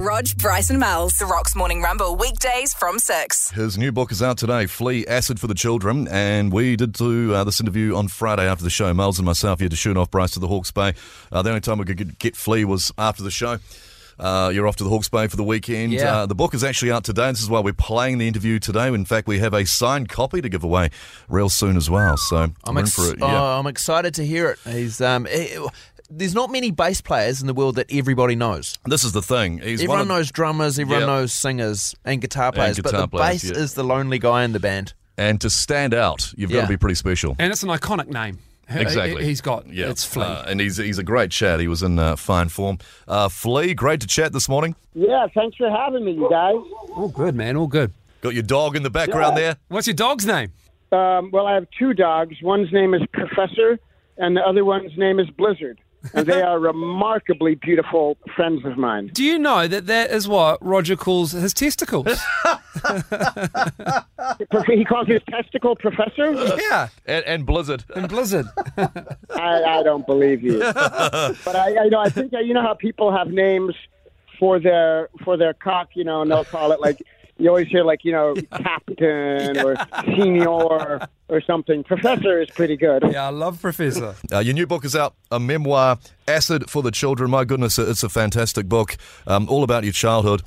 Rog, Bryce, and Mulls. The Rocks Morning Rumble, weekdays from 6. His new book is out today, Flea Acid for the Children. And we did do uh, this interview on Friday after the show. Miles and myself, you had to shoot off Bryce to the Hawke's Bay. Uh, the only time we could get, get Flea was after the show. Uh, you're off to the Hawke's Bay for the weekend. Yeah. Uh, the book is actually out today. This is why we're playing the interview today. In fact, we have a signed copy to give away real soon as well. So I'm, in ex- for it. oh, Yeah. I'm excited to hear it. He's um, eh, there's not many bass players in the world that everybody knows. This is the thing. He's everyone one of, knows drummers, everyone Yeah. knows singers and guitar players, guitar but the players, bass yeah. is the lonely guy in the band. and to stand out, you've got to be pretty special. And it's an iconic name. Exactly. He's got, Yeah, it's Flea. Uh, and he's he's a great chat. He was in uh, fine form. Uh, Flea, great to chat this morning. Yeah, thanks for having me, you guys. all good, man, all good. Got your dog in the background there. What's your dog's name? Um, well, I have two dogs. One's name is Professor, and the other one's name is Blizzard. And they are remarkably beautiful friends of mine. Do you know that that is what Roger calls his testicles? He calls his testicle Professor? yeah, And, and Blizzard. and Blizzard. I, I don't believe you. But I, I, you know, I think you know how people have names for their for their cock, you know, and they'll call it like you always hear like you know Captain or Senior or something. Professor is pretty good. yeah, I love Professor. Uh, your new book is out, a memoir, Acid for the Children. My goodness, it's a fantastic book, um, all about your childhood.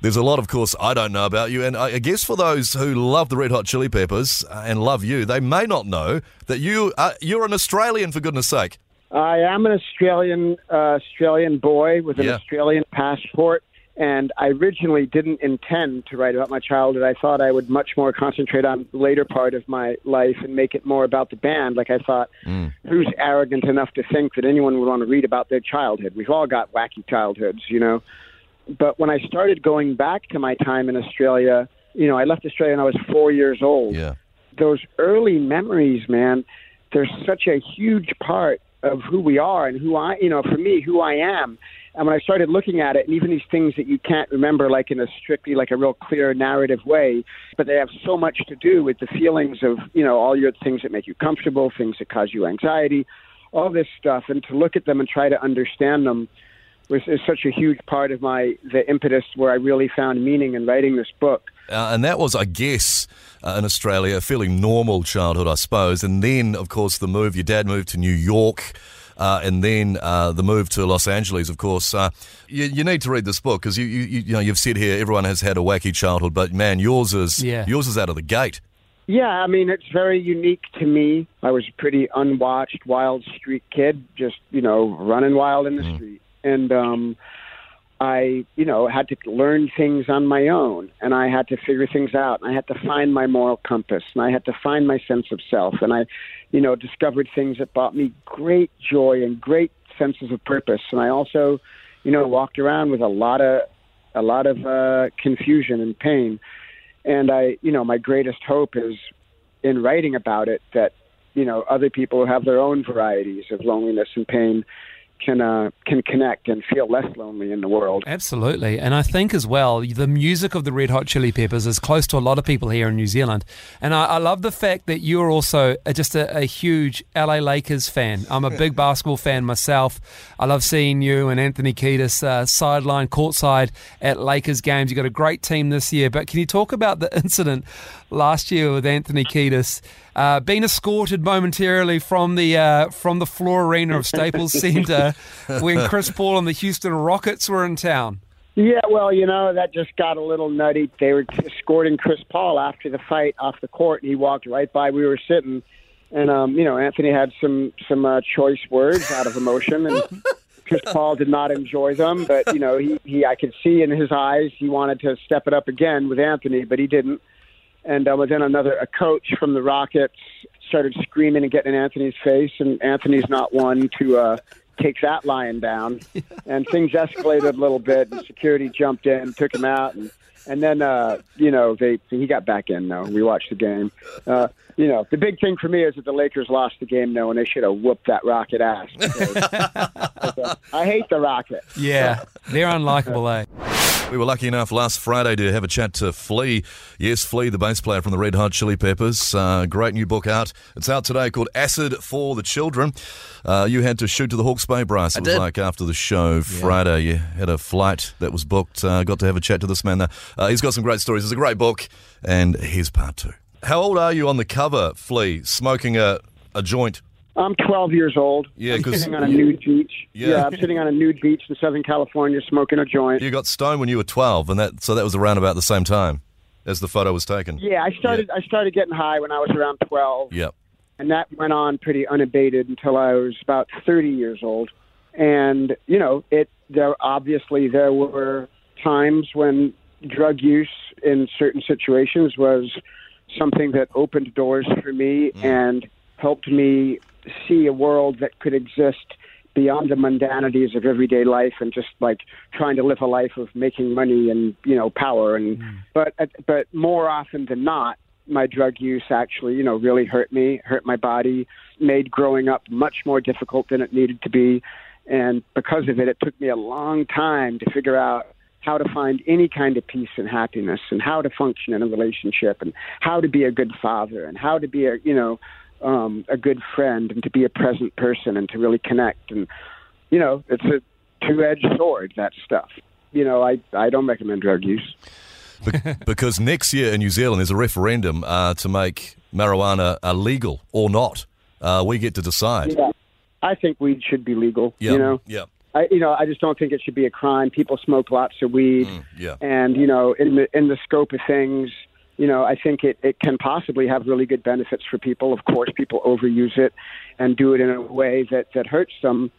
There's a lot, of course, I don't know about you, and I I guess for those who love the Red Hot Chili Peppers uh, and love you, they may not know that you uh, you're an Australian, for goodness sake. I am an Australian uh, Australian boy with an Yeah. Australian passport, and I originally didn't intend to write about my childhood. I thought I would much more concentrate on the later part of my life and make it more about the band. Like I thought, hmm. who's arrogant enough to think that anyone would want to read about their childhood? We've all got wacky childhoods, you know. But when I started going back to my time in Australia, you know, I left Australia when I was four years old Yeah. those early memories, man, they're such a huge part of who we are and who I, you know, for me, who I am. And when I started looking at it, and even these things that you can't remember, like in a strictly, like a real clear narrative way, but they have so much to do with the feelings of, you know, all your things that make you comfortable, things that cause you anxiety, all this stuff, and to look at them and try to understand them was is such a huge part of my the impetus where I really found meaning in writing this book. Uh, and that was, I guess, uh, in Australia, a fairly normal childhood, I suppose. And then, of course, the move. Your dad moved to New York, uh, and then uh, the move to Los Angeles. Of course, uh, you, you need to read this book because you, you, you, you know you've said here everyone has had a wacky childhood, but man, yours is Yeah. yours is out of the gate. Yeah, I mean, it's very unique to me. I was a pretty unwatched, wild street kid, just, you know, running wild in the street. And um, I, you know, had to learn things on my own, and I had to figure things out, and I had to find my moral compass, and I had to find my sense of self, and I, you know, discovered things that brought me great joy and great senses of purpose. And I also, you know, walked around with a lot of, a lot of uh, confusion and pain. And I, you know, my greatest hope is in writing about it that you know other people have their own varieties of loneliness and pain can uh, can connect and feel less lonely in the world. Absolutely. And I think as well, the music of the Red Hot Chili Peppers is close to a lot of people here in New Zealand. And I, I love the fact that you're also just a, a huge LA Lakers fan. I'm a big basketball fan myself. I love seeing you and Anthony Kiedis uh, sideline, courtside at Lakers games. You've got a great team this year. But can you talk about the incident last year with Anthony Kiedis? Uh, being escorted momentarily from the uh, from the floor arena of Staples Center when Chris Paul and the Houston Rockets were in town. Yeah, well, you know that just got a little nutty. They were escorting Chris Paul after the fight off the court, and he walked right by. We were sitting, and um, you know Anthony had some some uh, choice words out of emotion, and Chris Paul did not enjoy them. But you know he, he I could see in his eyes he wanted to step it up again with Anthony, but he didn't. And uh, then another a coach from the Rockets started screaming and getting in Anthony's face, and Anthony's not one to uh, take that lying down. And things escalated a little bit, and security jumped in, took him out, and and then uh, you know they he got back in. though. we watched the game. Uh, you know, the big thing for me is that the Lakers lost the game, though, and they should have whooped that Rocket ass. because- I hate the Rocket. Yeah, they're unlikable, eh? We were lucky enough last Friday to have a chat to Flea. Yes, Flea, the bass player from the Red Hot Chili Peppers. Uh, great new book out. It's out today called Acid for the Children. Uh, you had to shoot to the Hawke's Bay, Bryce. It I was did. like after the show Friday. You had a flight that was booked. Uh, got to have a chat to this man there. Uh, he's got some great stories. It's a great book, and here's part two. How old are you on the cover, Flea? Smoking a, a joint. I'm 12 years old. Yeah, I'm sitting on a nude beach. Yeah. I'm sitting on a nude beach in Southern California, smoking a joint. You got stoned when you were 12, and that so that was around about the same time as the photo was taken. Yeah, I started. I started getting high when I was around 12. Yep. and that went on pretty unabated until I was about 30 years old. And you know, it there obviously there were times when drug use in certain situations was something that opened doors for me mm. and helped me see a world that could exist beyond the mundanities of everyday life and just like trying to live a life of making money and you know power and hmm. but uh, but more often than not my drug use actually you know really hurt me hurt my body made growing up much more difficult than it needed to be. And because of it it took me a long time to figure out how to find any kind of peace and happiness and how to function in a relationship and how to be a good father and how to be a you know um, a good friend and to be a present person and to really connect and you know it's a two-edged sword that stuff you know i i don't recommend drug use Be- because next year in New Zealand there's a referendum uh, to make marijuana uh, legal or not. Uh, we get to decide. yeah i think weed should be legal Yeah. you know Yeah. I, you know, I just don't think it should be a crime. People smoke lots of weed, Mm, yeah. and you know, in the in the scope of things, you know, I think it it can possibly have really good benefits for people. Of course, people overuse it and do it in a way that that hurts them,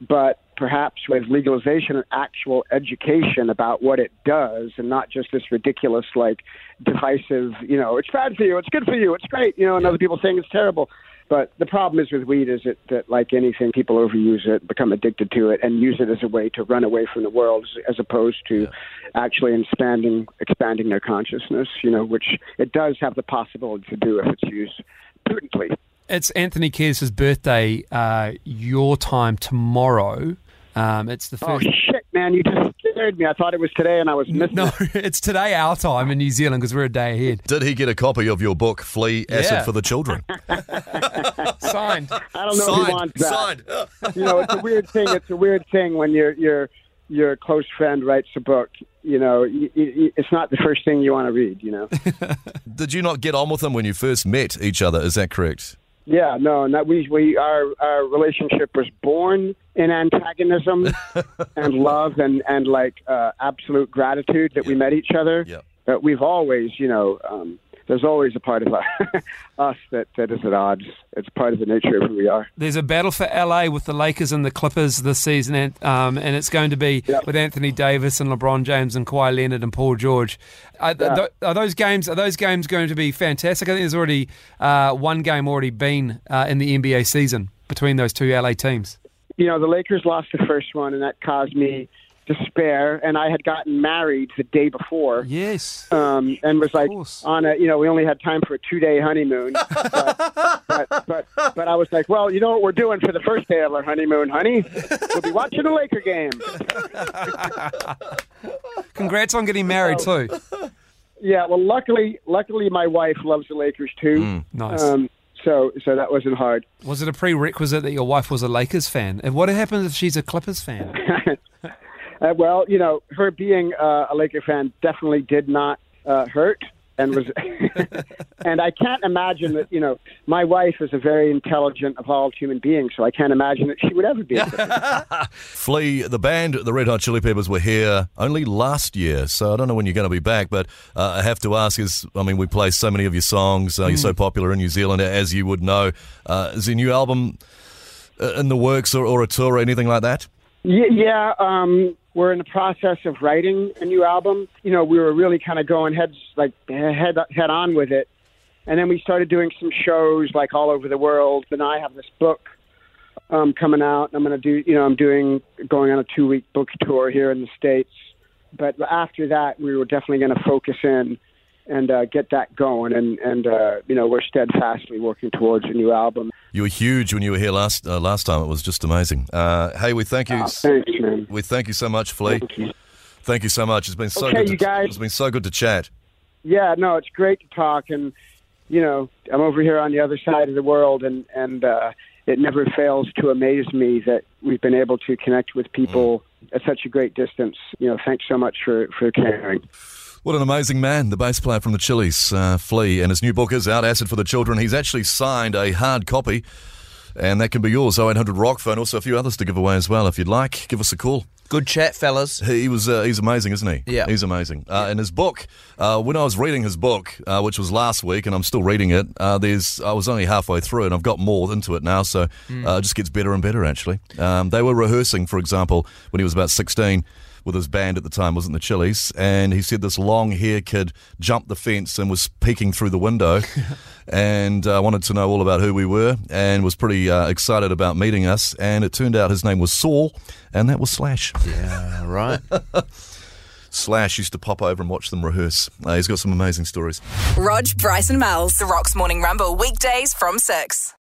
but perhaps with legalization and actual education about what it does, and not just this ridiculous like divisive, you know, it's bad for you, it's good for you, it's great, you know, and other people saying it's terrible. But the problem is with weed is that, that like anything, people overuse it, become addicted to it, and use it as a way to run away from the world, as opposed to actually expanding expanding their consciousness. You know, which it does have the possibility to do if it's used prudently. It's Anthony Kiedis' birthday, uh, your time tomorrow. Um, it's the first. Oh shit, man! You just scared me. I thought it was today, and I was missing. no, it. it's today our time in New Zealand because we're a day ahead. Did he get a copy of your book, Flea Acid Yeah. for the Children? Signed. I don't know if he wants that. Signed. you know, it's a weird thing. It's a weird thing when your your your close friend writes a book. You know, y y it's not the first thing you want to read. You know. Did you not get on with him when you first met each other? Is that correct? Yeah, no, and that we we our our relationship was born in antagonism and love and and like uh, absolute gratitude that we met each other. Yeah. But we've always, you know, um, there's always a part of us that that is at odds. It's part of the nature of who we are. There's a battle for LA with the Lakers and the Clippers this season, and, um, and it's going to be Yep. with Anthony Davis and LeBron James and Kawhi Leonard and Paul George. Are, Yeah. th- are those games? Are those games going to be fantastic? I think there's already uh, one game already been uh, in the NBA season between those two LA teams. You know, the Lakers lost the first one, and that caused me despair. And I had gotten married the day before. Yes. um, and was like on a you know we only had time for a two day honeymoon but, but but but I was like well you know what we're doing for the first day of our honeymoon honey we'll be watching a Laker game Congrats on getting married too. yeah well luckily luckily my wife loves the Lakers too Nice. um, so so that wasn't hard Was it a prerequisite that your wife was a Lakers fan? And what happens if she's a Clippers fan? Uh, well you know her being uh, a Laker fan definitely did not uh, hurt and was and I can't imagine that you know my wife is a very intelligent evolved human being so I can't imagine that she would ever be a Clipper fan. Flea, the band, the Red Hot Chili Peppers, were here only last year, so I don't know when you're going to be back. But uh, I have to ask: Is I mean, we play so many of your songs. Uh, You're so popular in New Zealand, as you would know. Uh, is your new album uh, in the works, or, or a tour, or anything like that? Yeah, um, we're in the process of writing a new album. You know, we were really kind of going heads like head head on with it, and then we started doing some shows like all over the world. And I have this book um, coming out. And I'm going to do, you know, I'm doing going on a two week book tour here in the states. But after that, we were definitely going to focus in and uh, get that going. And and uh, you know, we're steadfastly working towards a new album. You were huge when you were here last uh, last time. It was just amazing. Uh, hey, we thank you. Uh, thanks, man. We thank you so much, Flea. Thank you. Thank you so much. It's been so Okay, good. To, you guys. It's been so good to chat. Yeah, no, it's great to talk, and you know, I'm over here on the other side of the world, and and uh, it never fails to amaze me that we've been able to connect with people at such a great distance. You know, thanks so much for for caring. What an amazing man, the bass player from the Chili's, uh, Flea, and his new book is out, Acid for the Children. He's actually signed a hard copy, and that can be yours, 0800 Rock Phone. Also, a few others to give away as well. If you'd like, give us a call. Good chat, fellas. He was uh, he's amazing, isn't he? Yeah. he's amazing. Uh, and his book, uh, when I was reading his book, uh, which was last week, and I'm still reading it. Uh, there's I was only halfway through, and I've got more into it now, so uh, it just gets better and better. Actually, um, they were rehearsing, for example, when he was about 16. With his band at the time, wasn't the Chili's, and he said this long-hair kid jumped the fence and was peeking through the window, and uh, wanted to know all about who we were, and was pretty uh, excited about meeting us. And it turned out his name was Saul, and that was Slash. Yeah, right. Slash used to pop over and watch them rehearse. Uh, he's got some amazing stories. Rog, Bryce, and Mulls The Rocks Morning Rumble, weekdays from 6.